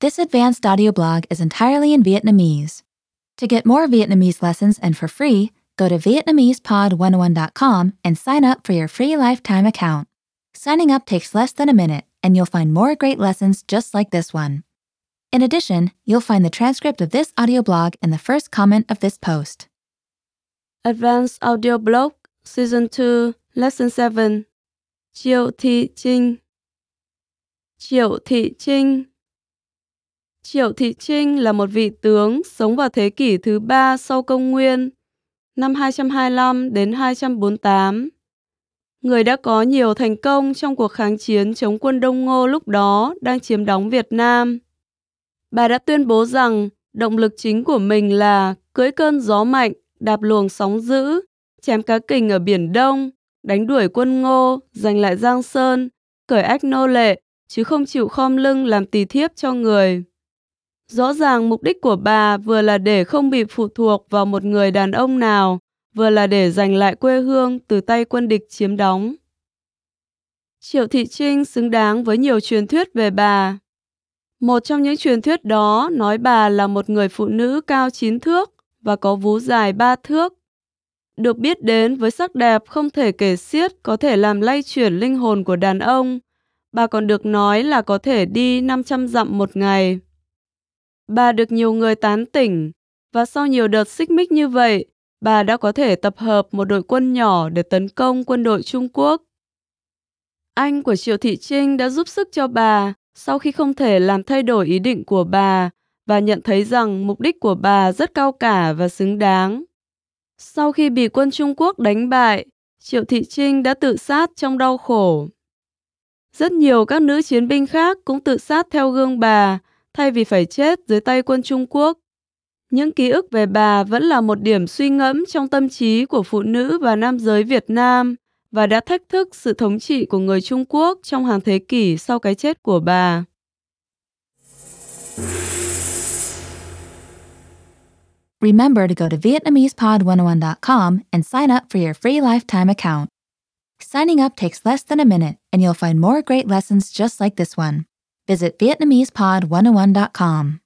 This advanced audio blog is entirely in Vietnamese. To get more Vietnamese lessons and for free, go to VietnamesePod101.com and sign up for your free lifetime account. Signing up takes less than a minute, and you'll find more great lessons just like this one. In addition, you'll find the transcript of this audio blog in the first comment of this post. Advanced Audio Blog Season 2 Lesson 7 Triệu Thị Trinh Triệu Thị Trinh Triệu Thị Trinh là một vị tướng sống vào thế kỷ thứ ba sau công nguyên, năm 225 đến 248. Người đã có nhiều thành công trong cuộc kháng chiến chống quân Đông Ngô lúc đó đang chiếm đóng Việt Nam. Bà đã tuyên bố rằng động lực chính của mình là cưỡi cơn gió mạnh, đạp luồng sóng dữ, chém cá kình ở Biển Đông, đánh đuổi quân Ngô, giành lại Giang Sơn, cởi ách nô lệ, chứ không chịu khom lưng làm tỳ thiếp cho người. Rõ ràng mục đích của bà vừa là để không bị phụ thuộc vào một người đàn ông nào, vừa là để giành lại quê hương từ tay quân địch chiếm đóng. Triệu Thị Trinh xứng đáng với nhiều truyền thuyết về bà. Một trong những truyền thuyết đó nói bà là một người phụ nữ cao chín thước và có vú dài 3 thước. Được biết đến với sắc đẹp không thể kể xiết có thể làm lay chuyển linh hồn của đàn ông. Bà còn được nói là có thể đi 500 dặm một ngày. Bà được nhiều người tán tỉnh và sau nhiều đợt xích mích như vậy, bà đã có thể tập hợp một đội quân nhỏ để tấn công quân đội Trung Quốc. Anh của Triệu Thị Trinh đã giúp sức cho bà sau khi không thể làm thay đổi ý định của bà và nhận thấy rằng mục đích của bà rất cao cả và xứng đáng. Sau khi bị quân Trung Quốc đánh bại, Triệu Thị Trinh đã tự sát trong đau khổ. Rất nhiều các nữ chiến binh khác cũng tự sát theo gương bà thay vì phải chết dưới tay quân Trung Quốc. Những ký ức về bà vẫn là một điểm suy ngẫm trong tâm trí của phụ nữ và nam giới Việt Nam và đã thách thức sự thống trị của người Trung Quốc trong hàng thế kỷ sau cái chết của bà. Remember to go to VietnamesePod101.com and sign up for your free lifetime account. Signing up takes less than a minute, and you'll find more great lessons just like this one. Visit VietnamesePod101.com.